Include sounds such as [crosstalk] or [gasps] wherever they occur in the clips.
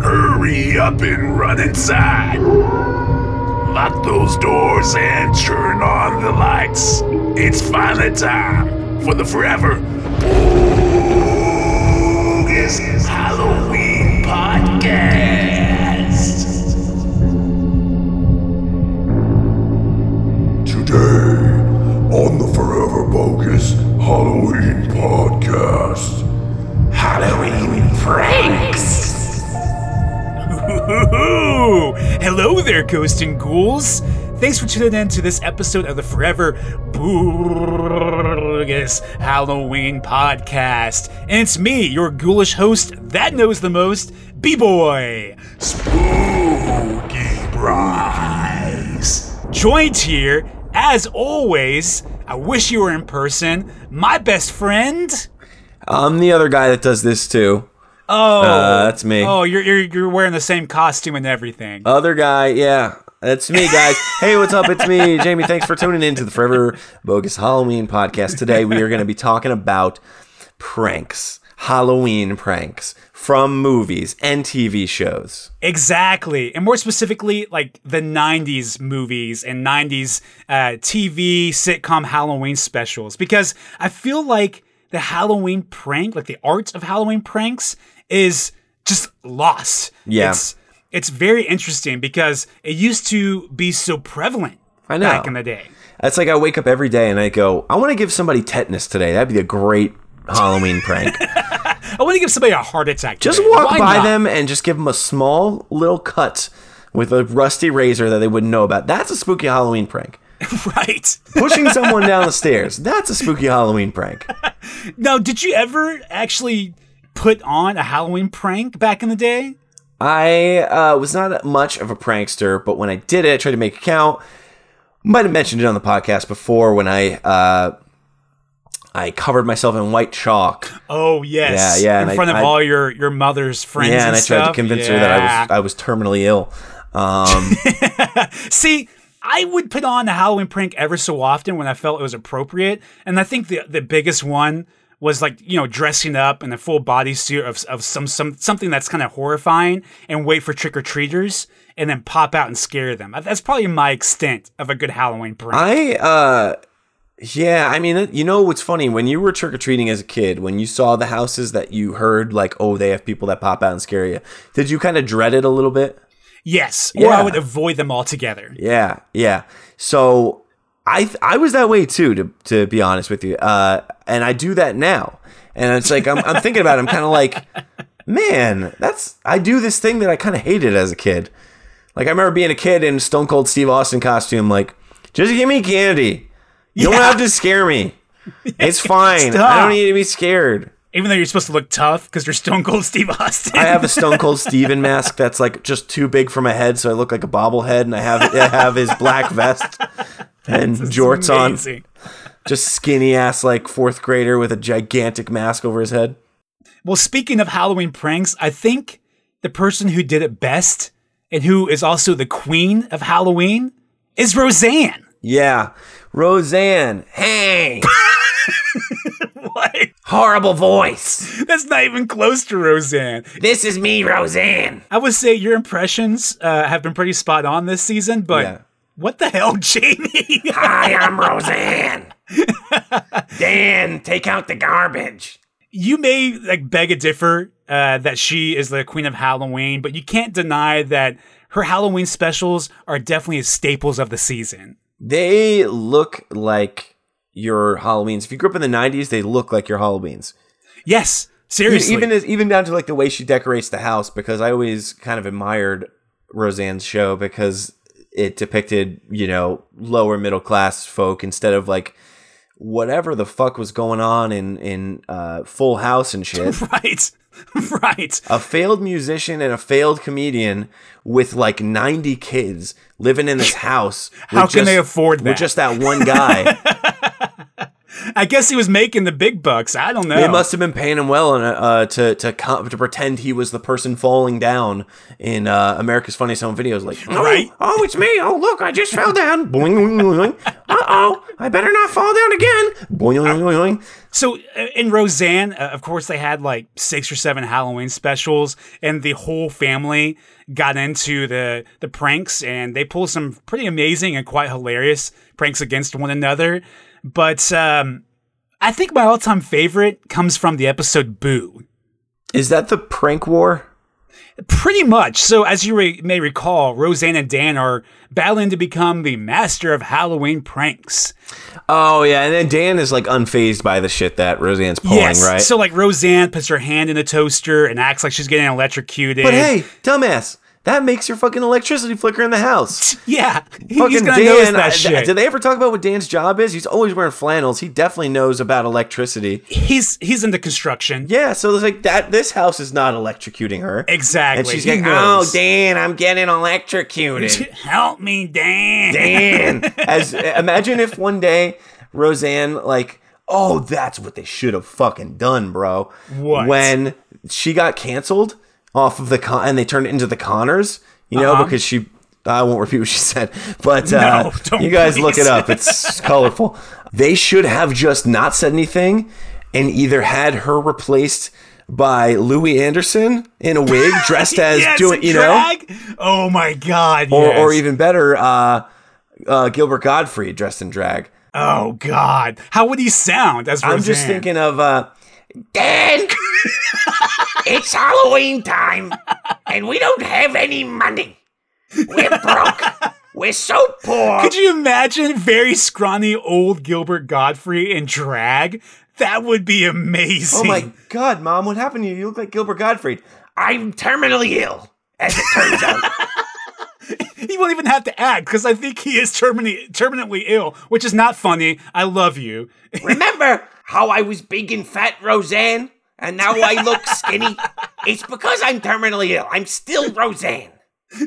Hurry up and run inside. Lock those doors and turn on the lights. It's finally time for the Forever Bogus Halloween Podcast. Today on the Forever Bogus Halloween Podcast. Halloween pranks. Ooh, [laughs] hello there, ghosts and ghouls. Thanks for tuning in to this episode of the Forever Bogus Halloween Podcast. And it's me, your ghoulish host that knows the most, B-Boy. Spooky Bryce. Joined here, as always, I wish you were in person, my best friend. I'm the other guy that does this too. Oh, Uh, that's me. Oh, you're, you're you're wearing the same costume and everything. Other guy, yeah. That's me, guys. [laughs] hey, what's up? It's me, Jamie. Thanks for tuning in to the Forever Bogus Halloween podcast. Today, we are going to be talking about pranks, Halloween pranks from movies and TV shows. Exactly. And more specifically, like the 90s movies and 90s uh, TV sitcom Halloween specials. Because I feel like the Halloween prank, like the art of Halloween pranks, is just lost. Yeah. It's, it's very interesting because it used to be so prevalent I know. back in the day. It's like I wake up every day and I go, I want to give somebody tetanus today. That'd be a great Halloween prank. [laughs] I want to give somebody a heart attack. Just today. walk Why by not? them and just give them a small little cut with a rusty razor that they wouldn't know about. That's a spooky Halloween prank. [laughs] Right. Pushing someone down the stairs. That's a spooky Halloween prank. [laughs] now, did you ever actually put on a Halloween prank back in the day? I uh, was not much of a prankster, but when I did it, I tried to make it count. Might have mentioned it on the podcast before when I uh, I covered myself in white chalk. Oh yes, Yeah, yeah, in and I- front of I- all your your mother's friends. yeah, and I tried to convince her that I was I was terminally ill. Um, [laughs] See, I would put on a Halloween prank ever so often when I felt it was appropriate, and I think the the biggest one was like you know dressing up in a full bodysuit of of some some something that's kind of horrifying and wait for trick or treaters and then pop out and scare them. That's probably my extent of a good Halloween prank. I uh yeah, I mean, you know what's funny when you were trick or treating as a kid, when you saw the houses that you heard like, oh, they have people that pop out and scare you. Did you kind of dread it a little bit? yes, or I would avoid them altogether. Yeah, yeah. So I I was that way too, to to be honest with you. Uh, and I do that now, and it's like I'm I'm thinking about. It, I'm kind of like, man, that's I do this thing that I kind of hated as a kid. Like I remember being a kid in Stone Cold Steve Austin costume, like just give me candy. You don't have to scare me. [laughs] It's fine. I don't need to be scared. Even though you're supposed to look tough because you're Stone Cold Steve Austin. I have a Stone Cold [laughs] Steven mask that's like just too big for my head, so I look like a bobblehead, and I have I have his black vest [laughs] and jorts on, just skinny ass like fourth grader with a gigantic mask over his head. Well, speaking of Halloween pranks, I think the person who did it best and who is also the queen of Halloween is Roseanne. Yeah, Roseanne. Hey, [laughs] What? horrible voice. That's not even close to Roseanne. This is me, Roseanne. I would say your impressions uh, have been pretty spot on this season, but Yeah. what the hell, [laughs] Jamie? Hi, I'm Roseanne. Dan, take out the garbage. you may like beg a differ uh, that she is the queen of Halloween, but you can't deny that her Halloween specials are definitely staples of the season. They look like your Halloweens. If you grew up in the '90s, they look like your Halloweens. Yes, seriously. Even as, even down to like the way she decorates the house, because I always kind of admired Roseanne's show because it depicted you know lower middle class folk instead of like whatever the fuck was going on in in uh, Full House and [laughs] shit. right, right. a failed musician and a failed comedian with like 90 kids living in this [laughs] house. How can they afford that? With just that one guy. [laughs] I guess he was making the big bucks. I don't know. They must have been paying him well and, uh, to to com- to pretend he was the person falling down in uh, America's Funniest Home Videos. Like, oh, Right. Oh, it's me. Oh, look, I just fell down. Boing, boing, boing. Uh oh, I better not fall down again. Boing, boing, boing, boing. So uh, in Roseanne, uh, of course, they had like six or seven Halloween specials, and the whole family got into the the pranks, and they pulled some pretty amazing and quite hilarious pranks against one another. But um, I think my all time favorite comes from the episode Boo. Is that the prank war? Pretty much. So, as you re- may recall, Roseanne and Dan are battling to become the master of Halloween pranks. Oh yeah, and then Dan is like unfazed by the shit that Roseanne's pulling, yes. right? So, like, Roseanne puts her hand in the toaster and acts like she's getting electrocuted. but hey, dumbass, that makes your fucking electricity flicker in the house. [laughs] yeah, Fucking he's gonna notice Dan. that I- shit. Did they ever talk about what Dan's job is? He's always wearing flannels. He definitely knows about electricity. he's he's into construction. Yeah, so it's like that. This house is not electrocuting her. Exactly. And she's He like, "Oh. Dan, I'm getting electrocuted." [laughs] Help me, Dan. Dan, [laughs] as imagine if one day Roseanne like, oh, that's what they should have fucking done, bro. What? When she got canceled off of the con, and they turned it into the Conners, you know, Uh-huh. because she. I won't repeat what she said, but uh, [laughs] No, you guys look it up. It's [laughs] colorful. They should have just not said anything and either had her replaced by Louie Anderson in a wig, [laughs] dressed as Yes, doing, you know. Oh my god. or, yes. or even better, uh, uh, Gilbert Gottfried dressed in drag. Oh god. How would he sound as I'm just thinking of uh, Dan. It's Halloween time, and we don't have any money. We're broke. We're so poor. Could you imagine very scrawny old Gilbert Gottfried in drag? That would be amazing. Oh my God, Mom, what happened to you? You look like Gilbert Gottfried. I'm terminally ill, as it turns out. [laughs] He won't even have to act because I think he is terminally terminally ill, which is not funny. I love you. [laughs] Remember how I was big and fat, Roseanne, and now I look [laughs] skinny? It's because I'm terminally ill. I'm still Roseanne. [laughs]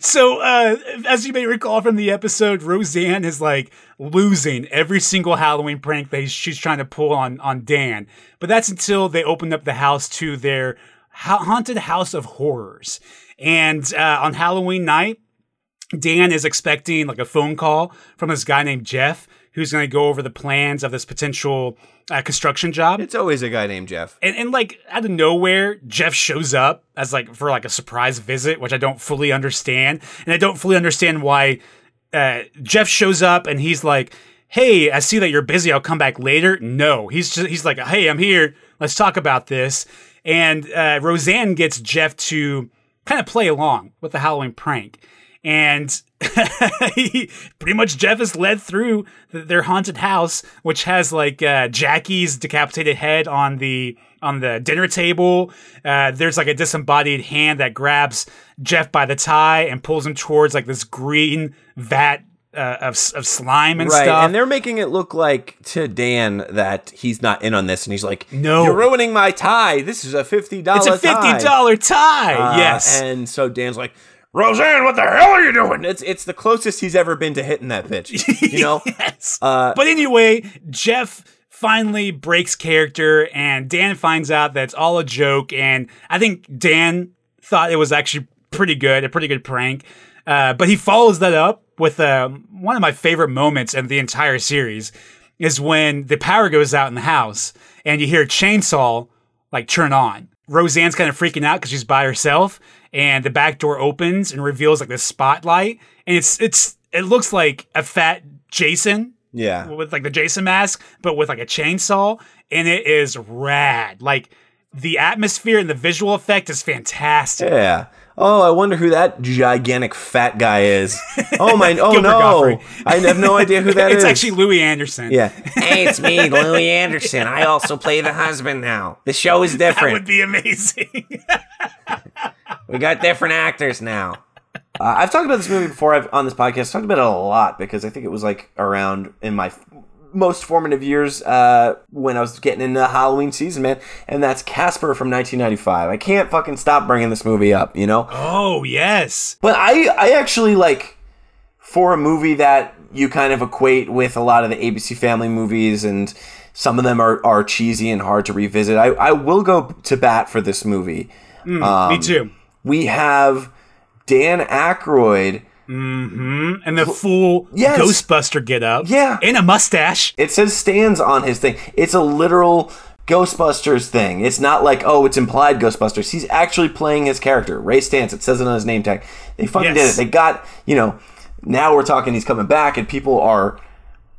So, uh, as you may recall from the episode, Roseanne is like losing every single Halloween prank that she's trying to pull on on Dan. But that's until they open up the house to their ha- haunted house of horrors. And uh, on Halloween night, Dan is expecting like a phone call from this guy named Jeff, who's going to go over the plans of this potential uh, construction job. It's always a guy named Jeff. And, and like out of nowhere, Jeff shows up as like for like a surprise visit, which I don't fully understand, and I don't fully understand why uh, Jeff shows up and he's like, "Hey, I see that you're busy. I'll come back later." No, he's just he's like, "Hey, I'm here. Let's talk about this." And uh, Roseanne gets Jeff to kind of play along with the Halloween prank. And [laughs] pretty much Jeff is led through th- their haunted house, which has like uh, Jackie's decapitated head on the on the dinner table. Uh, there's like a disembodied hand that grabs Jeff by the tie and pulls him towards like this green vat uh, of of slime and Right, stuff. and they're making it look like to Dan that he's not in on this, and he's like, No. you're ruining my tie. This is a fifty dollar. it's a fifty dollar tie. Uh, yes. and so Dan's like, Roseanne, what the hell are you doing? It's it's the closest he's ever been to hitting that bitch. [laughs] You know, yes. Uh, but anyway, Jeff finally breaks character, and Dan finds out that it's all a joke. And I think Dan thought it was actually pretty good, a pretty good prank. Uh, but he follows that up with uh, one of my favorite moments in the entire series is when the power goes out in the house and you hear a chainsaw like turn on. Roseanne's kind of freaking out because she's by herself, and the back door opens and reveals like the spotlight, and it's it's it looks like a fat Jason yeah. with like the Jason mask, but with like a chainsaw, and it is rad. Like the atmosphere and the visual effect is fantastic. Yeah. Oh, I wonder who that gigantic fat guy is. Oh my! [laughs] Oh no! Gottfried. I have no idea who that [laughs] is. it's actually Louie Anderson. yeah. [laughs] Hey, it's me, Louie Anderson. I also play the husband now. The show is that different. would be amazing. we got different actors now. Uh, I've talked about this movie before I've, on this podcast. I've talked about it a lot because I think it was like around in my f- most formative years uh, when I was getting into the Halloween season, man. And that's Casper from 1995. I can't fucking stop bringing this movie up, you know. oh yes, But I, I actually like for a movie that you kind of equate with a lot of the ABC Family movies, and some of them are, are cheesy and hard to revisit. I, I will go to bat for this movie. Um, me too. We have Dan Aykroyd Mm-hmm. and the full Yes. Ghostbuster get up. Yeah. And a mustache. It says Stantz on his thing. It's a literal Ghostbusters thing. It's not like, oh, it's implied Ghostbusters. He's actually playing his character. Ray Stantz. It says it on his name tag. They fucking Yes. did it. They got, you know, now we're talking he's coming back and people are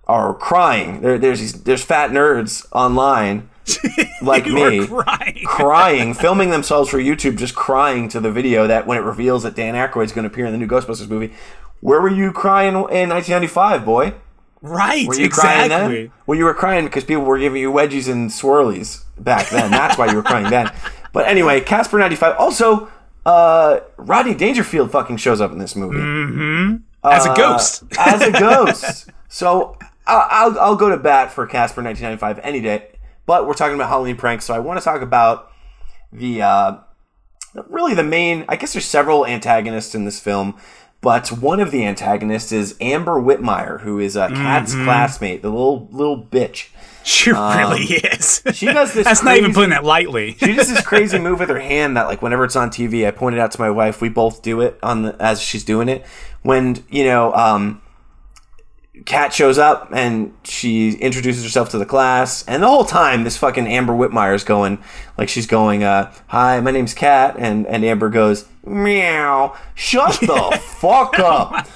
are crying. There, there's these, there's fat nerds online [laughs] like me crying. [laughs] crying, filming themselves for YouTube, just crying to the video that when it reveals that Dan Aykroyd's going to appear in the new Ghostbusters movie. Where were you crying in 1995, boy? Right. Were you crying then? Well, you were crying because people were giving you wedgies and swirlies back then. That's why you were crying then. But anyway, Casper ninety five. Also, uh, Rodney Dangerfield fucking shows up in this movie As a uh, ghost. as a [laughs] ghost. So I'll, I'll I'll go to bat for Casper nineteen ninety five any day. But we're talking about Halloween pranks, so I want to talk about the uh, really the main. I guess there's several antagonists in this film. But one of the antagonists is Amber Whitmire, who is a Kat's Mm-hmm. classmate, the little little bitch. She really is. um, She does this. That's not even putting that lightly. She does this crazy move with her hand that, like, whenever it's on TV, I pointed out to my wife. We both do it on the as she's doing it. When you know, um, Kat shows up and she introduces herself to the class, and the whole time this fucking Amber Whitmire is going like she's going, uh, "Hi, my name's Kat," and and Amber goes, "Meow, shut the [laughs] fuck up,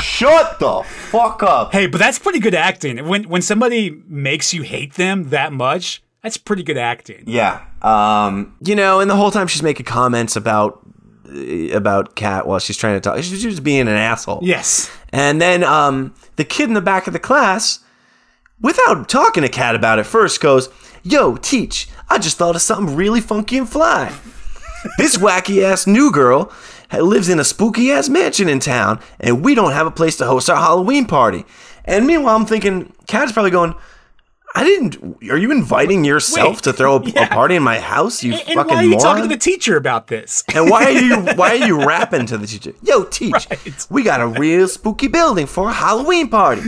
shut the fuck up." Hey, but that's pretty good acting. When when somebody makes you hate them that much, that's pretty good acting. Yeah. Um, you know, and the whole time she's making comments about about Kat while she's trying to talk. She's just being an asshole. Yes. And then um, the kid in the back of the class, without talking to Kat about it first, goes, Yo, teach, I just thought of something really funky and fly. this wacky ass new girl lives in a spooky ass mansion in town, and we don't have a place to host our Halloween party. And meanwhile, I'm thinking, Kat's probably going, I didn't. Are you inviting yourself Wait, to throw a, [laughs] yeah. a party in my house? You And, and fucking why are you moron? talking to the teacher about this? And why are you [laughs] why are you rapping to the teacher? Yo, teach. Right. We got a real spooky building for a Halloween party.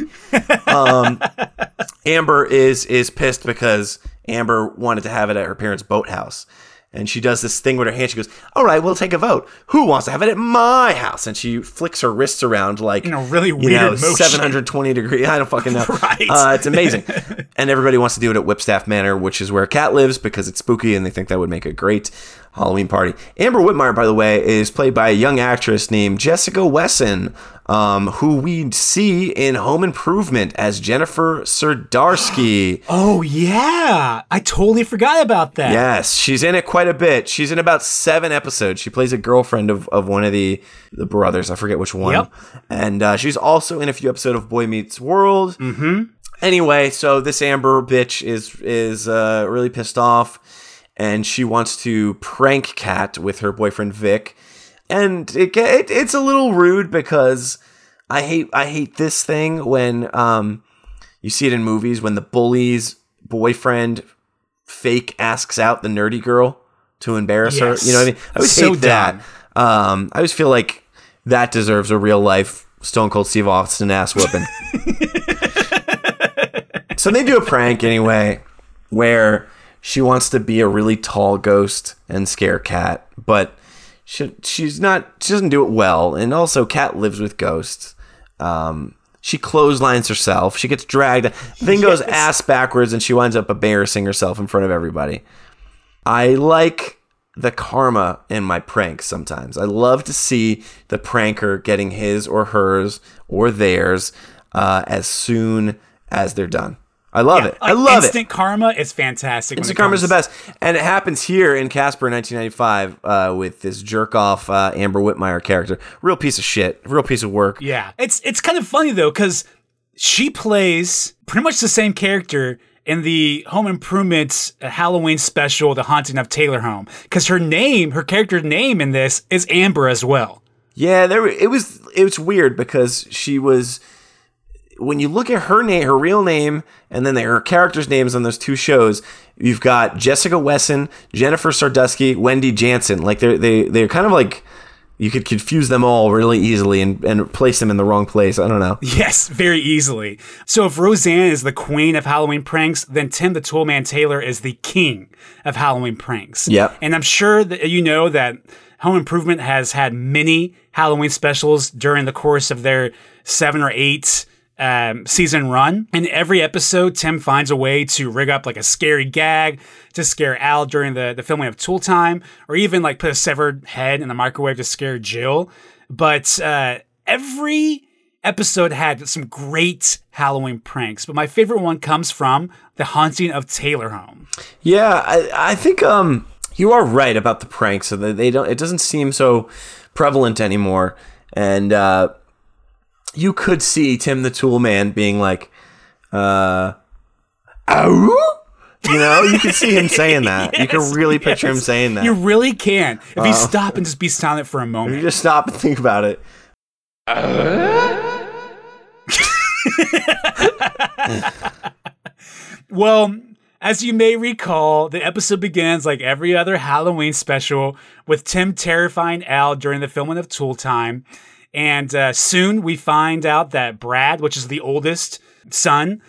Um, [laughs] Amber is is pissed because Amber wanted to have it at her parents' boathouse. And she does this thing with her hand. She goes, "All right, we'll take a vote. Who wants to have it at my house?" And she flicks her wrists around like In a really weird know, motion. 720 degree. I don't fucking know. [laughs] Right. Uh, it's amazing. [laughs] and everybody wants to do it at Whipstaff Manor, which is where Kat lives because it's spooky and they think that would make a great Halloween party. Amber Whitmire, by the way, is played by a young actress named Jessica Wesson, um, who we see in Home Improvement as Jennifer Serdarsky. [gasps] Oh yeah, I totally forgot about that. Yes, she's in it quite a bit. She's in about seven episodes. She plays a girlfriend of, of one of the the brothers. I forget which one. Yep. And uh, she's also in a few episodes of Boy Meets World. Mm-hmm. Anyway, so this Amber bitch is is uh, really pissed off, and she wants to prank Kat with her boyfriend Vic, and it, it it's a little rude because I hate I hate this thing when um you see it in movies when the bully's boyfriend fake asks out the nerdy girl to embarrass Yes. her. You know what I mean? I always So hate that. Um, I always feel like that deserves a real life Stone Cold Steve Austin ass whooping. [laughs] so they do a prank anyway, where she wants to be a really tall ghost and scare Kat, but she, she's not. She doesn't do it well, and also Kat lives with ghosts. Um, she clotheslines herself. She gets dragged. Thing goes [laughs] Yes. ass backwards, and she winds up embarrassing herself in front of everybody. I like the karma in my pranks sometimes. I love to see the pranker getting his or hers or theirs uh, as soon as they're done. I love it. I love instant it. Instant karma is fantastic. Instant karma is the best, and it happens here in Casper in 1995 uh, with this jerk off uh, Amber Whitmire character. Real piece of shit. Real piece of work. Yeah, it's it's kind of funny though because she plays pretty much the same character in the Home Improvement uh, Halloween special, The Haunting of Taylor Home, because her name, her character's name in this is Amber as well. Yeah, there it was. It was weird because she was. When you look at her name, her real name, and then her characters' names on those two shows, you've got Jessica Wesson, Jennifer Sardusky, Wendy Jansen. Like they're they they're kind of like you could confuse them all really easily and, and place them in the wrong place. I don't know. [laughs] Yes, very easily. So if Roseanne is the queen of Halloween pranks, then Tim the Toolman Taylor is the king of Halloween pranks. Yep. And I'm sure that you know that Home Improvement has had many Halloween specials during the course of their seven or eight um, season run. In every episode, Tim finds a way to rig up like a scary gag to scare Al during the, the filming of Tool Time, or even like put a severed head in the microwave to scare Jill. But uh, every episode had some great Halloween pranks, but my favorite one comes from The Haunting of Taylor Home. Yeah, I, I think um you are right about the pranks. So they don't. It doesn't seem so prevalent anymore, and uh, you could see Tim the Tool Man being like, uh, "Ow." You know, you can see him saying that. you can really picture him saying that. You You, really can. If you stop and just be silent for a moment. You just stop and think about it. [laughs] Well, as you may recall, the episode begins like every other Halloween special with Tim terrifying Al during the filming of Tool Time. And uh, soon we find out that Brad, which is the oldest son,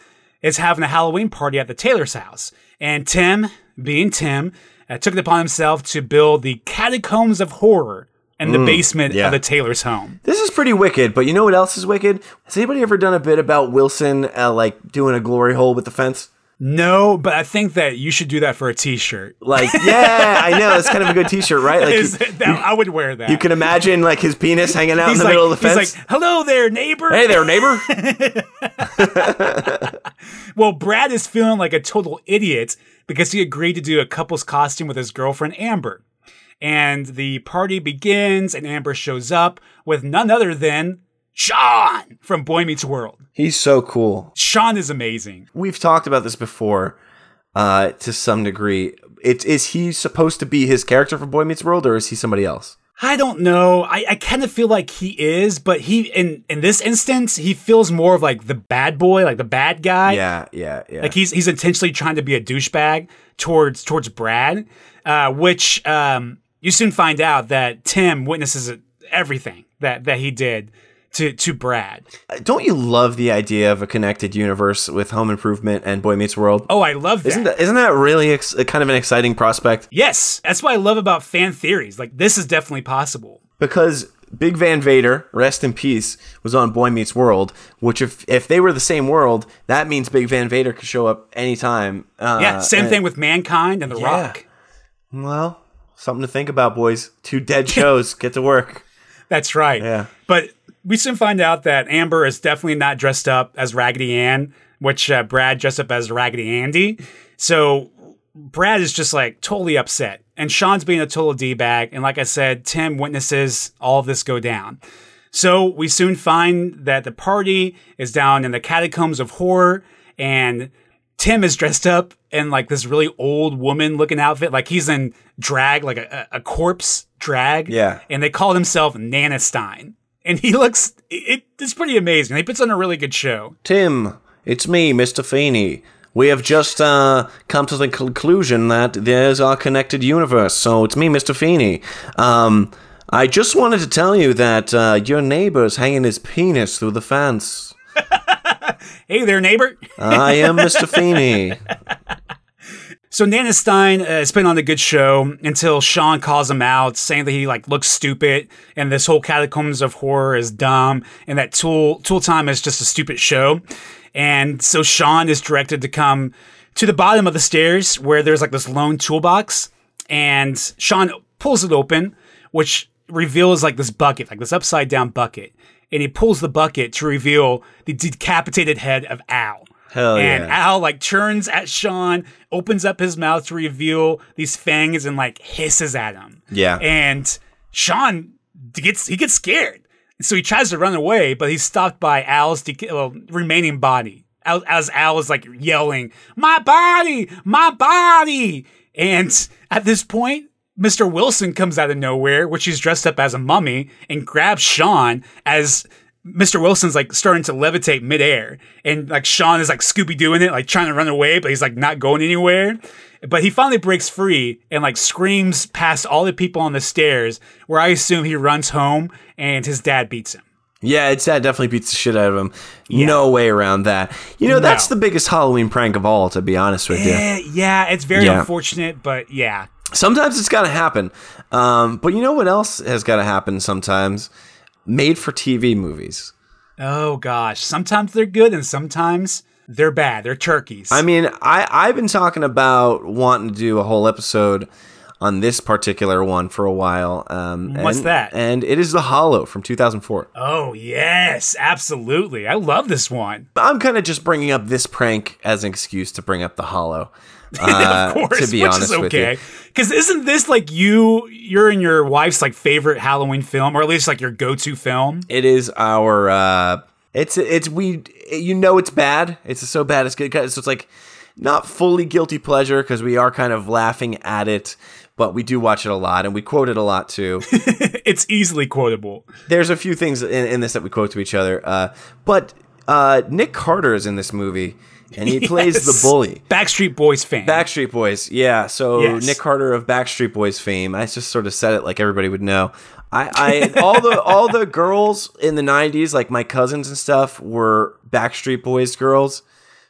is having a Halloween party at the Taylor's house. And Tim, being Tim, uh, took it upon himself to build the catacombs of horror in the basement yeah. of the Taylor's home. This is pretty wicked, but you know what else is wicked? Has anybody ever done a bit about Wilson uh, like doing a glory hole with the fence? No, but I think that you should do that for a t-shirt. Like, yeah, I know. It's kind of a good T-shirt, right? Like, Is you, that, I would wear that. you can imagine like his penis hanging out in the like, middle of the fence. He's like, "Hello there, neighbor." hey there, neighbor. [laughs] [laughs] Well, Brad is feeling like a total idiot because he agreed to do a couple's costume with his girlfriend Amber. And the party begins, and Amber shows up with none other than Sean from Boy Meets World. He's so cool. Sean is amazing. We've talked about this before, uh, to some degree. It, is he supposed to be his character from Boy Meets World, or is he somebody else? I don't know. I, I kind of feel like he is, but he in in this instance, he feels more of like the bad boy, like the bad guy. Yeah, yeah, yeah. Like he's he's intentionally trying to be a douchebag towards towards Brad, uh, which um, you soon find out that Tim witnesses everything that that he did to to Brad. Don't you love the idea of a connected universe with Home Improvement and Boy Meets World? Oh, I love that. Isn't that isn't that really ex- kind of an exciting prospect? yes, that's what I love about fan theories. Like this is definitely possible. Because Big Van Vader, rest in peace, was on Boy Meets World. Which, if if they were the same world, that means Big Van Vader could show up anytime. Uh, Yeah, same thing with Mankind and The Yeah. Rock. Well, something to think about, boys. Two dead [laughs] shows. Get to work. That's right. Yeah. But we soon find out that Amber is definitely not dressed up as Raggedy Ann, which uh, Brad dressed up as Raggedy Andy. So Brad is just like totally upset. And Sean's being a total D bag. And like I said, Tim witnesses all of this go down. So we soon find that the party is down in the catacombs of horror and Tim is dressed up in like this really old woman looking outfit. Like he's in drag, like a, a corpse drag. Yeah. And they call himself Nana Stein. And he looks, it, it's pretty amazing. He puts on a really good show. Tim, it's me, Mr. Feeney. We have just uh, come to the conclusion that there's our connected universe. So it's me, Mr. Feeney. Um, I just wanted to tell you that uh, your neighbor's hanging his penis through the fence. [laughs] Hey there, neighbor. I am Mr. [laughs] Feeney. So Nana Stein uh, has been on a good show until Sean calls him out, saying that he like looks stupid and this whole catacombs of horror is dumb and that Tool Tool Time is just a stupid show. And so Sean is directed to come to the bottom of the stairs where there's like this lone toolbox, and Sean pulls it open, which reveals like this bucket, like this upside down bucket. And he pulls the bucket to reveal the decapitated head of Al. Hell and yeah. Al like turns at Sean, opens up his mouth to reveal these fangs, and like hisses at him. Yeah. And Sean gets he gets scared, so he tries to run away, but he's stopped by Al's de- well, remaining body. Al- As Al is like yelling, "My body, my body!" And at this point, Mr. Wilson comes out of nowhere, which he's dressed up as a mummy, and grabs Sean as Mr. Wilson's like starting to levitate midair, and like Sean is like Scooby doing it, like trying to run away, but he's like not going anywhere. But he finally breaks free and like screams past all the people on the stairs, where I assume he runs home and his dad beats him. Yeah, it's dad definitely beats the shit out of him. No way around that. You know, that's No. the biggest Halloween prank of all, to be honest with you. Eh, yeah, it's very Yeah. unfortunate, but yeah. Sometimes it's got to happen. Um, but you know what else has got to happen sometimes? Made for TV movies. Oh gosh, sometimes they're good and sometimes they're bad. They're turkeys. I mean, I, I've been talking about wanting to do a whole episode on this particular one for a while. Um, What's and- that? And it is The Hollow from 2004. oh yes, absolutely. I love this one. I'm kind of just bringing up this prank as an excuse to bring up The Hollow. [laughs] uh, of course, to be which honest is with you. okay. Because isn't this like you, you're in your wife's like favorite Halloween film, or at least like your go-to film? It is our. Uh, it's it's we. You know it's bad. It's so bad it's good. So it's like not fully guilty pleasure because we are kind of laughing at it, but we do watch it a lot and we quote it a lot too. [laughs] it's easily quotable. There's a few things in, in this that we quote to each other. Uh, but uh, Nick Carter is in this movie and he plays the bully. Backstreet Boys fan. Backstreet Boys, yeah. So Yes. Nick Carter of Backstreet Boys fame. I just sort of said it like everybody would know. I, I all the all the girls in the '90s, like my cousins and stuff, were Backstreet Boys girls.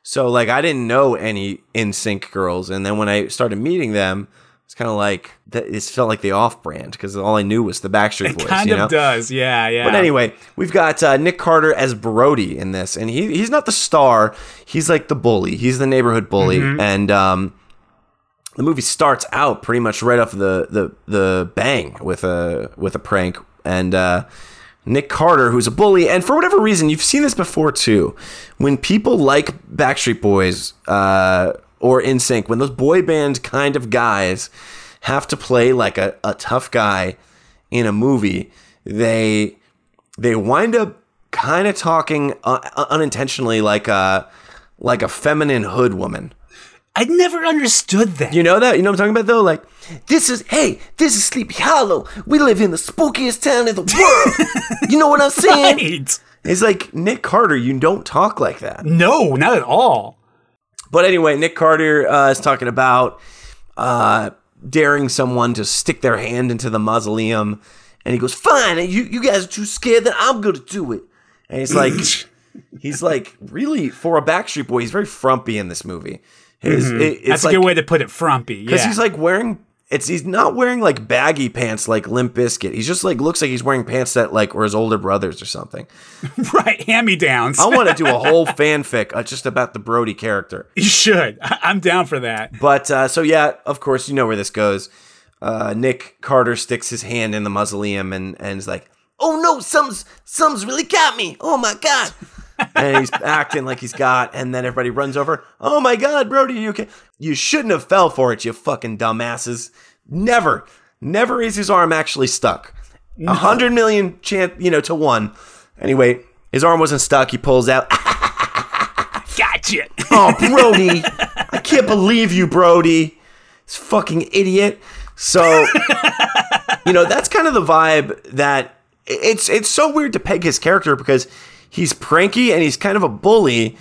So like I didn't know any NSYNC girls, and then when I started meeting them, it's kind of like that. It felt like the off-brand because all I knew was the Backstreet Boys. kind you of does. Yeah, yeah. But anyway, we've got uh, Nick Carter as Brody in this, and he he's not the star. He's like the bully. He's the neighborhood bully, and um, the movie starts out pretty much right off the the the bang with a with a prank, and uh, Nick Carter, who's a bully, and for whatever reason, you've seen this before too. When people like Backstreet Boys uh, or NSYNC when those boy band kind of guys have to play like a, a tough guy in a movie, they they wind up kind of talking uh, unintentionally like a like a feminine hood woman. I never understood that. You know that? You know what I'm talking about though? Like, this is hey, this is Sleepy Hollow. We live in the spookiest town in the world. [laughs] you know what I'm saying? Right. It's like Nick Carter, you don't talk like that. No, not at all. But anyway, Nick Carter uh, is talking about uh, daring someone to stick their hand into the mausoleum, and he goes, "Fine, you you guys are too scared that I'm gonna do it." And he's like, [laughs] he's like, really for a Backstreet Boy, he's very frumpy in this movie. His, it- it's Mm-hmm. That's like, a good way to put it. Frumpy. because Yeah. he's like wearing. It's he's not wearing like baggy pants like Limp Bizkit. He's just like looks like he's wearing pants that like were his older brothers or something. [laughs] right. Hand me downs. I want to do a [laughs] whole fanfic uh, just about the Brody character. you should. I- I'm down for that. But uh, so yeah, of course you know where this goes. Uh, Nick Carter sticks his hand in the mausoleum and and is like, "Oh no, something's something's really got me! Oh my god!" And he's acting like he's got, and then everybody runs over. Oh my god, Brody, you okay? You shouldn't have fell for it, you fucking dumbasses. Never, never is his arm actually stuck. A hundred million chance, you know, to one. Anyway, his arm wasn't stuck. He pulls out. [laughs] Gotcha. Oh, [laughs] Brody. I can't believe you, Brody. This fucking idiot. So, [laughs] you know, that's kind of the vibe that it's it's so weird to peg his character because he's pranky and he's kind of a bully,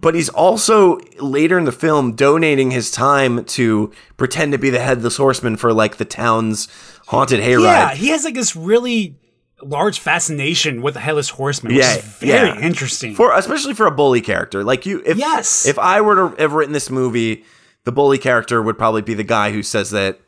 but he's also later in the film donating his time to pretend to be the headless horseman for like the town's haunted hayride. yeah, he has like this really large fascination with the headless horseman, which Yeah, is very yeah. interesting. for especially for a bully character like you if Yes. if i were to have written this movie the bully character would probably be the guy who says that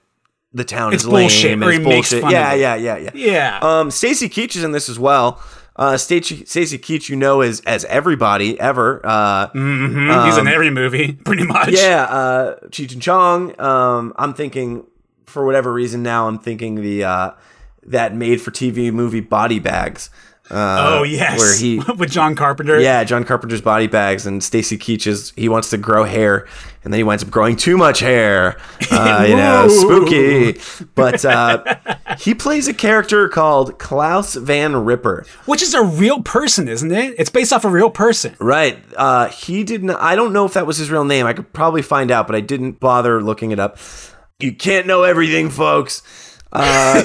the town It's is lame bullshit, and or it's he makes bullshit fun yeah yeah yeah yeah yeah. um stacy keach is in this as well uh stacy stacy keach you know as as everybody ever uh Mhm, He's in every movie, [laughs] pretty much. yeah uh cheech and chong um i'm thinking for whatever reason now i'm thinking the uh that made for tv movie body bags uh, Oh yes. where he [laughs] with John Carpenter. Yeah, John Carpenter's body bags and Stacy Keach's he wants to grow hair and then he winds up growing too much hair. [laughs] Uh, you know, spooky. But uh, [laughs] he plays a character called Klaus Van Ripper. Which is a real person, isn't it? It's based off a real person. Right. Uh, he didn't I don't know if that was his real name. I could probably find out, but I didn't bother looking it up. You can't know everything, folks. Uh,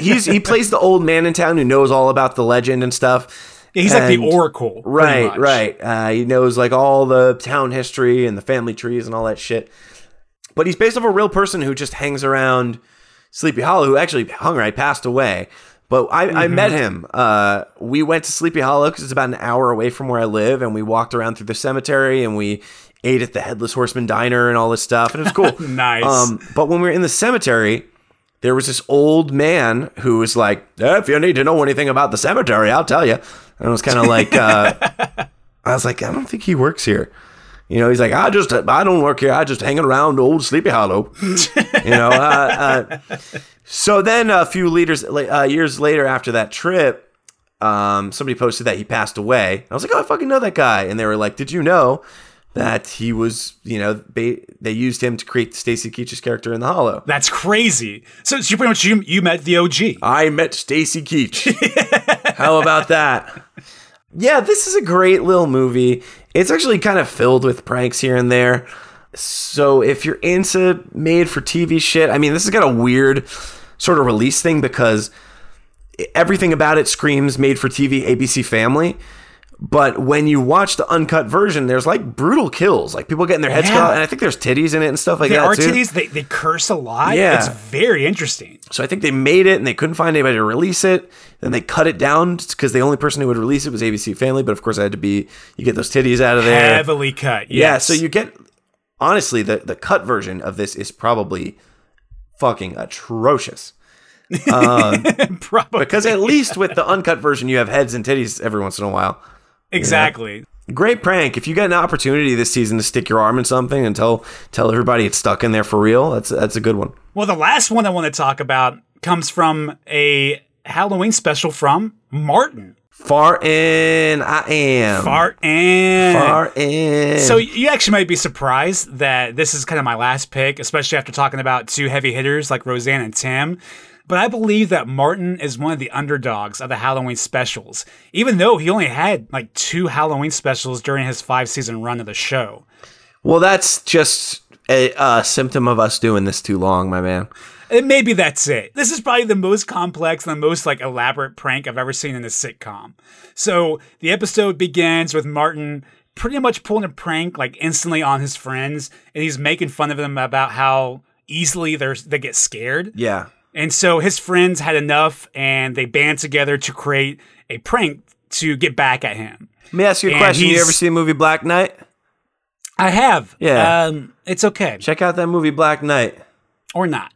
he's he plays the old man in town who knows all about the legend and stuff. Yeah, he's like the Oracle. Right, right. Uh, he knows like all the town history and the family trees and all that shit. But he's based off a real person who just hangs around Sleepy Hollow, who actually hung right, passed away. But I, I met him. Uh, we went to Sleepy Hollow because it's about an hour away from where I live, and we walked around through the cemetery and we ate at the Headless Horseman Diner and all this stuff, and it was cool. [laughs] Nice. Um, but when we were in the cemetery, there was this old man who was like, "Eh, "If you need to know anything about the cemetery, I'll tell you." And it was kind of like, uh, [laughs] I was like, "I don't think he works here." You know, he's like, "I just, I don't work here. I just hanging around old Sleepy Hollow." you know. Uh, uh, so then a few leaders, uh, years later after that trip, um, somebody posted that he passed away. I was like, "Oh, I fucking know that guy," and they were like, "Did you know?" That he was, you know, they, they used him to create Stacy Keach's character in the Hollow. That's crazy. So, so you pretty much you, you met the OG. I met Stacy Keach. [laughs] How about that? Yeah, this is a great little movie. It's actually kind of filled with pranks here and there. So if you're into made for TV shit, I mean, this has got a weird sort of release thing because everything about it screams made for TV ABC Family. But when you watch the uncut version, there's like brutal kills, like people getting their heads Yeah. cut off, and I think there's titties in it and stuff like There that There are too. titties. They, they curse a lot. Yeah. It's very interesting. So I think they made it and they couldn't find anybody to release it. Then they cut it down because the only person who would release it was ABC Family. But of course, I had to be you get those titties out of there. Heavily cut. Yeah, so you get honestly the the cut version of this is probably fucking atrocious [laughs] um, probably because at least with the uncut version you have heads and titties every once in a while. Exactly. Great prank. If you get an opportunity this season to stick your arm in something and tell tell everybody it's stuck in there for real, that's that's a good one. Well, the last one I want to talk about comes from a Halloween special from Martin. Far in I am. Fart and Far in. So you actually might be surprised that this is kind of my last pick, especially after talking about two heavy hitters like Roseanne and Tim. But I believe that Martin is one of the underdogs of the Halloween specials, even though he only had like two Halloween specials during his five season run of the show. Well, that's just a, a symptom of us doing this too long, my man. And maybe that's it. This is probably the most complex and the most like elaborate prank I've ever seen in a sitcom. So the episode begins with Martin pretty much pulling a prank like instantly on his friends, and he's making fun of them about how easily they're they get scared. Yeah. And so his friends had enough, and they band together to create a prank to get back at him. Let me ask you a And question. You ever see the movie Black Knight? I have, Yeah. Um, it's okay. Check out that movie Black Knight. or not.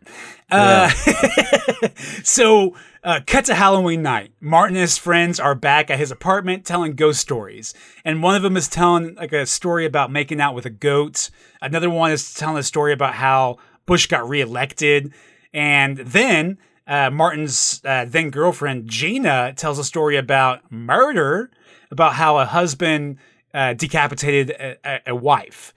Uh, [laughs] so, uh, cut to Halloween night. Martin and his friends are back at his apartment telling ghost stories. And one of them is telling like a story about making out with a goat. Another one is telling a story about how Bush got reelected. And then uh, Martin's uh, then girlfriend, Gina, tells a story about murder, about how a husband uh, decapitated a, a, a wife.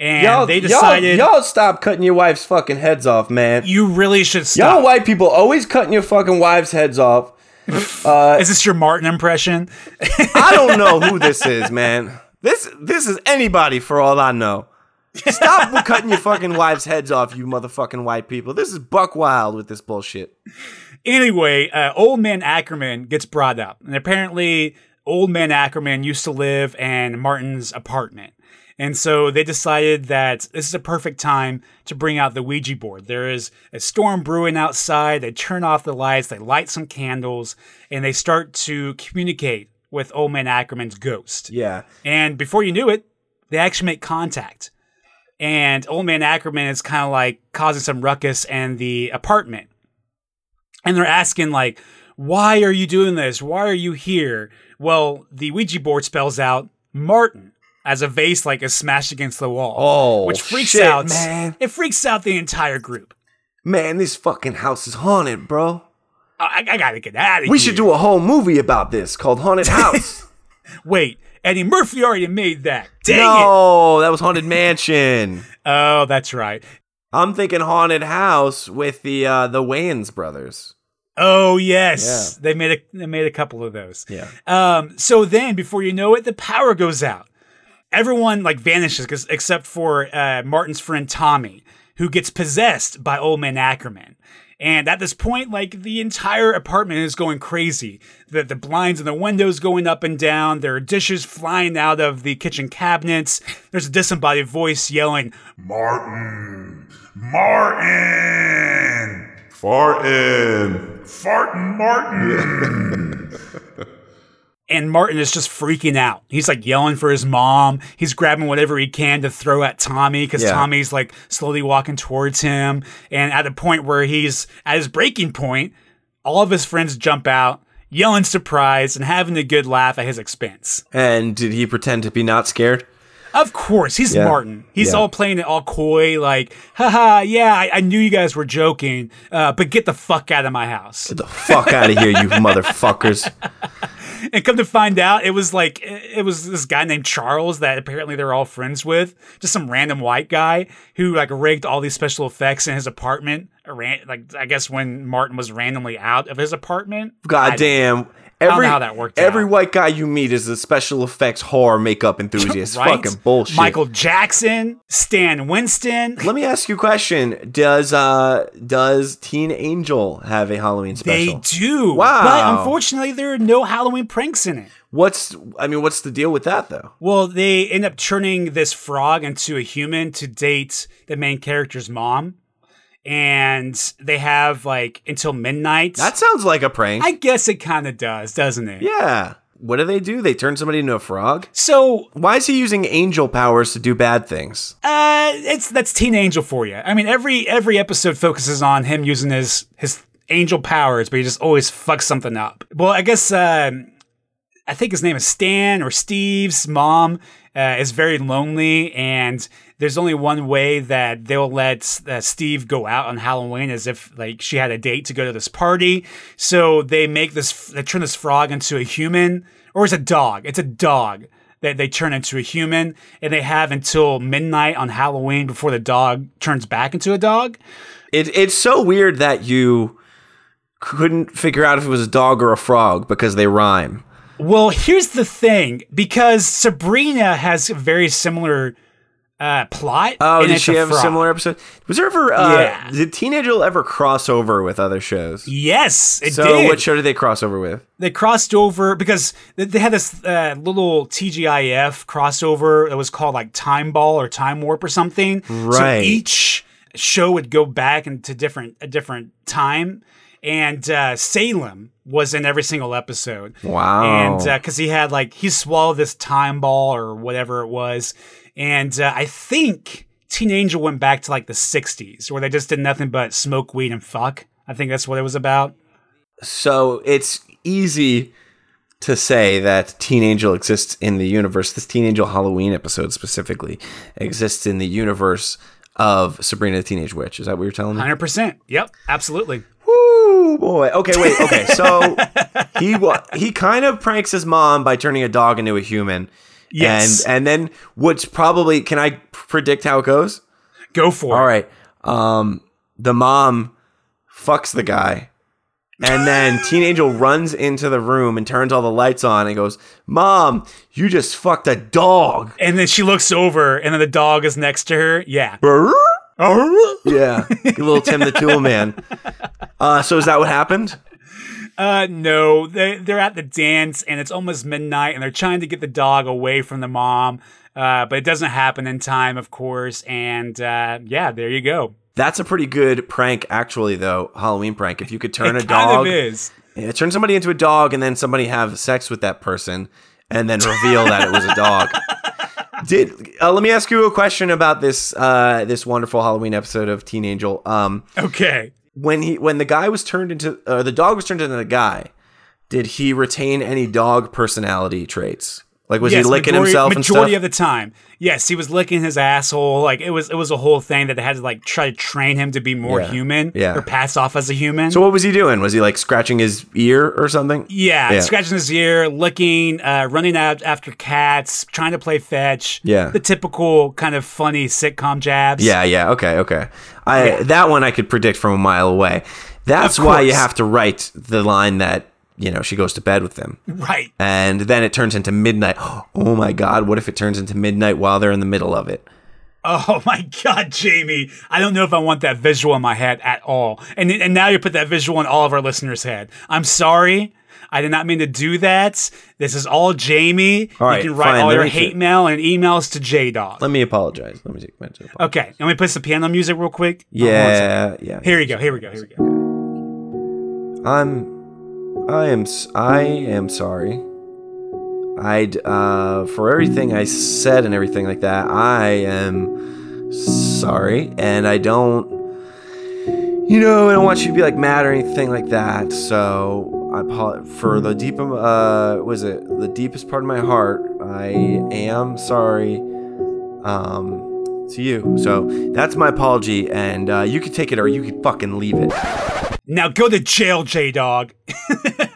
And they decided y'all, y'all stop cutting your wife's fucking heads off, man. you really should stop. Y'all white people always cutting your fucking wives' heads off. [laughs] Is this your Martin impression? I don't know who this [laughs] is, man. This this is anybody for all I know. Stop [laughs] cutting your fucking wives' heads off, you motherfucking white people. This is buck wild with this bullshit. anyway, uh, Old Man Ackerman gets brought up, and apparently, Old Man Ackerman used to live in Martin's apartment. And so they decided that this is a perfect time to bring out the Ouija board. There is a storm brewing outside. They turn off the lights, they light some candles, and they start to communicate with Old Man Ackerman's ghost. Yeah. And before you knew it, they actually make contact. And Old Man Ackerman is kind of like causing some ruckus in the apartment. And they're asking, like, why are you doing this? Why are you here? Well, the Ouija board spells out Martin as a vase like is smashed against the wall. Oh, which freaks shit, out man. it freaks out the entire group. Man, this fucking house is haunted, bro. I, I gotta get out of here. We should do a whole movie about this called Haunted [laughs] House. Wait, Eddie Murphy already made that. Dang it. no, that was Haunted Mansion. [laughs] Oh, that's right. I'm thinking Haunted House with the uh, the Wayans brothers. Oh yes, Yeah. they made a they made a couple of those. Yeah. Um. So then, before you know it, the power goes out. Everyone like vanishes except for uh, Martin's friend Tommy, who gets possessed by Old Man Ackerman. And at this point, like the entire apartment is going crazy. The the blinds and the windows going up and down. There are dishes flying out of the kitchen cabinets. There's a disembodied voice yelling, Martin! Martin! Far in! Fartin' Martin. [laughs] and Martin is just freaking out. He's like yelling for his mom. He's grabbing whatever he can to throw at Tommy because Yeah. Tommy's like slowly walking towards him. And at the point where he's at his breaking point, all of his friends jump out, yelling surprise and having a good laugh at his expense. And did he pretend to be not scared? Of course, he's Yeah. Martin. He's Yeah. all playing it all coy, like, haha, yeah, I, I knew you guys were joking, uh, but get the fuck out of my house. Get the fuck out of here, you [laughs] motherfuckers. [laughs] And come to find out, it was like eh, it was this guy named Charles that apparently they're all friends with, just some random white guy who like rigged all these special effects in his apartment. Like I guess when Martin was randomly out of his apartment. God damn. know Every, how that worked every out. white guy you meet is a special effects horror makeup [laughs] enthusiast. Right? Fucking bullshit. Michael Jackson, Stan Winston. Let me ask you a question. Does uh does Teen Angel have a Halloween special? They do. Wow. But unfortunately, there are no Halloween pranks in it. What's I mean, what's the deal with that though? Well, they end up turning this frog into a human to date the main character's mom. And they have like until midnight. That sounds like a prank. I guess it kind of does, doesn't it? yeah. What do they do? They turn somebody into a frog? So, Why is he using angel powers to do bad things? uh, it's that's Teen Angel for you. I mean, every every episode focuses on him using his his angel powers, but he just always fucks something up. Well, I guess um I think his name is Stan or Steve's mom uh, is very lonely, and there's only one way that they'll let uh, Steve go out on Halloween, as if like she had a date to go to this party. So they make this, they turn this frog into a human, or it's a dog. It's a dog that they turn into a human, and they have until midnight on Halloween before the dog turns back into a dog. It it's so weird that you couldn't figure out if it was a dog or a frog because they rhyme. Well, here's the thing because Sabrina has very similar uh, plot. Oh, and did she have a similar episode? Was there ever uh Yeah. did Teen Angel ever cross over with other shows? Yes, it so did. what show did they cross over with? they crossed over because they- had this uh, little TGIF crossover that was called like Time Ball or Time Warp or something. Right. So each show would go back into different a different time, and uh, Salem was in every single episode. Wow. And because he had like he swallowed this time ball or whatever it was, and uh, I think Teen Angel went back to like the '60s where they just did nothing but smoke weed and fuck. I think that's what it was about. So it's easy to say that Teen Angel exists in the universe. This Teen Angel Halloween episode specifically exists in the universe of Sabrina the Teenage Witch. Is that what you're telling me? Hundred percent. Yep, absolutely. Woo boy. Okay, wait. Okay, so he wa- he kind of pranks his mom by turning a dog into a human. Yes. And and then what's probably can I predict how it goes? Go for All it. All right. Um, the mom fucks the guy. And then [laughs] Teen Angel runs into the room and turns all the lights on and goes, Mom, you just fucked a dog. And then she looks over, and then the dog is next to her. Yeah. [laughs] Yeah. little Tim the Tool Man. Uh, so is that what happened? Uh, no, they they're at the dance, and it's almost midnight, and they're trying to get the dog away from the mom. Uh, but it doesn't happen in time, of course. And uh, yeah, there you go. That's a pretty good prank, actually, though. Halloween prank. If you could turn a dog, kind of is. Yeah, turn somebody into a dog, and then somebody have sex with that person, and then reveal that it was a dog. [laughs] Did uh, let me ask you a question about this uh, this wonderful Halloween episode of Teen Angel? Um, Okay. When he when the guy was turned into uh, the dog was turned into the guy, did he retain any dog personality traits? Like was yes, he licking majority, himself and majority of the time. Yes, he was licking his asshole. Like it was, it was a whole thing that they had to like try to train him to be more Yeah. human, Yeah. or pass off as a human. so what was he doing? Was he like scratching his ear or something? Yeah, Yeah. scratching his ear, licking, uh, running out after cats, trying to play fetch. Yeah. the typical kind of funny sitcom jabs. Yeah, yeah, okay, okay. I that one I could predict from a mile away. That's why you have to write the line that you know she goes to bed with him, right. and then it turns into midnight. Oh my God! What if it turns into midnight while they're in the middle of it? Oh [laughs] my God, Jamie! I don't know if I want that visual in my head at all. And and now you put that visual in all of our listeners' head. I'm sorry. I did not mean to do that. This is all Jamie. All right, you can write fine, all your hate mail and emails to JDog. Let me apologize. Let me take minute. apologize. Okay, let me put some piano music real quick. Oh, hold on a second. Yeah, yeah. Here we go. Here we go. Here we go. I'm I am I am sorry. I'd uh for everything I said and everything like that. I am sorry and I don't you know, I don't want you to be like mad or anything like that. So I apo- for the deep uh was it the deepest part of my heart. I am sorry um to you. So that's my apology and uh, you could take it or you could fucking leave it. Now go to jail, J Dog. [laughs]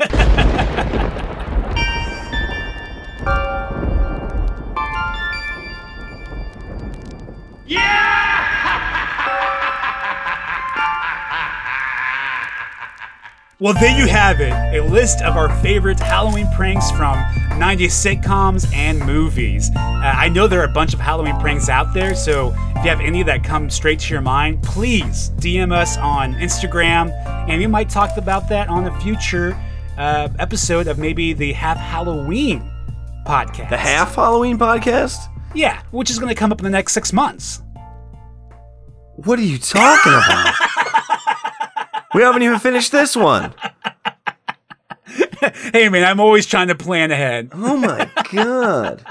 Well, there you have it a list of our favorite Halloween pranks from 90s sitcoms and movies. Uh, I know there are a bunch of Halloween pranks out there, so if you have any that come straight to your mind, please DM us on Instagram, and we might talk about that on a future uh, episode of maybe the Half Halloween podcast. The half Halloween podcast? Yeah, which is going to come up in the next six months. What are you talking about? [laughs] we haven't even finished this one. [laughs] Hey, man, I'm always trying to plan ahead. Oh my god.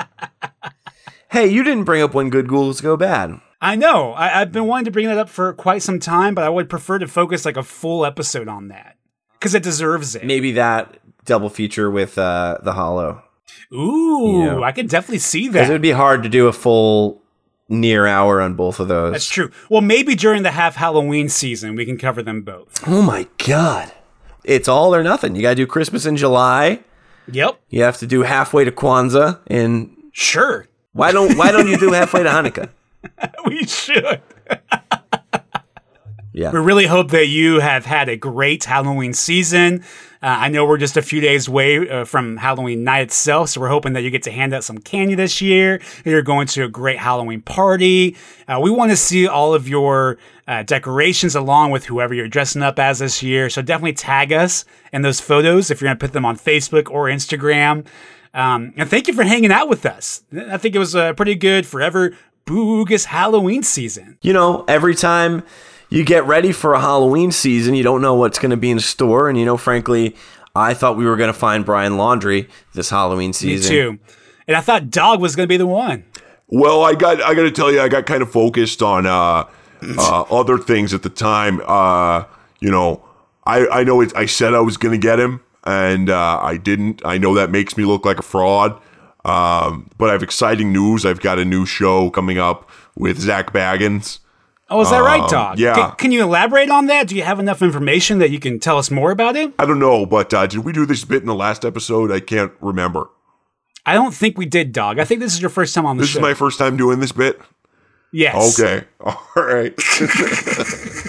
Hey, you didn't bring up when good ghouls go bad. I know. I, I've been wanting to bring that up for quite some time, but I would prefer to focus like a full episode on that because it deserves it. Maybe that double feature with uh, the Hollow. Ooh, Yeah. I could definitely see Because it would be hard to do a full near hour on both of those. That's true. Well, maybe during the half Halloween season, we can cover them both. Oh my god. It's all or nothing. You gotta do Christmas in July. Yep, You have to do halfway to Kwanzaa and sure. why don't why don't you do halfway to Hanukkah? [laughs] We should. Yeah. We really hope that you have had a great Halloween season. Uh, I know we're just a few days away uh, from Halloween night itself, so we're hoping that you get to hand out some candy this year. You're going to a great Halloween party. Uh, we want to see all of your uh, decorations along with whoever you're dressing up as this year. So definitely tag us in those photos if you're going to put them on Facebook or Instagram. Um, and thank you for hanging out with us. I think it was a pretty good forever boogus Halloween season. You know, every time you get ready for a Halloween season, you don't know what's going to be in store. And, you know, frankly, I thought we were going to find Brian Laundrie this Halloween Me season. too. And I thought Dog was going to be the one. Well, I got I got to tell you, I got kind of focused on uh, uh, [clears throat] other things at the time. Uh, you know, I I know it, I said I was going to get him, and uh, I didn't. I know that makes me look like a fraud. Um, but I have exciting news. I've got a new show coming up with Zak Bagans. Oh, is that right, Dog? yeah. Can, can you elaborate on that? Do you have enough information that you can tell us more about it? I don't know, but uh, did we do this bit in the last episode? I can't remember. I don't think we did, Dog. I think this is your first time on the This show. This is my first time doing this bit. yes. Okay, [laughs] all right. [laughs]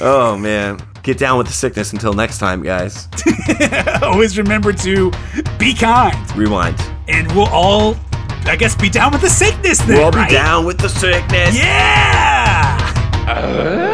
Oh, man. Get down with the sickness until next time, guys. [laughs] Always remember to be kind, Rewind. and we'll all, I guess, be down with the sickness then. We'll right? be down with the sickness. Yeah. Uh? [laughs]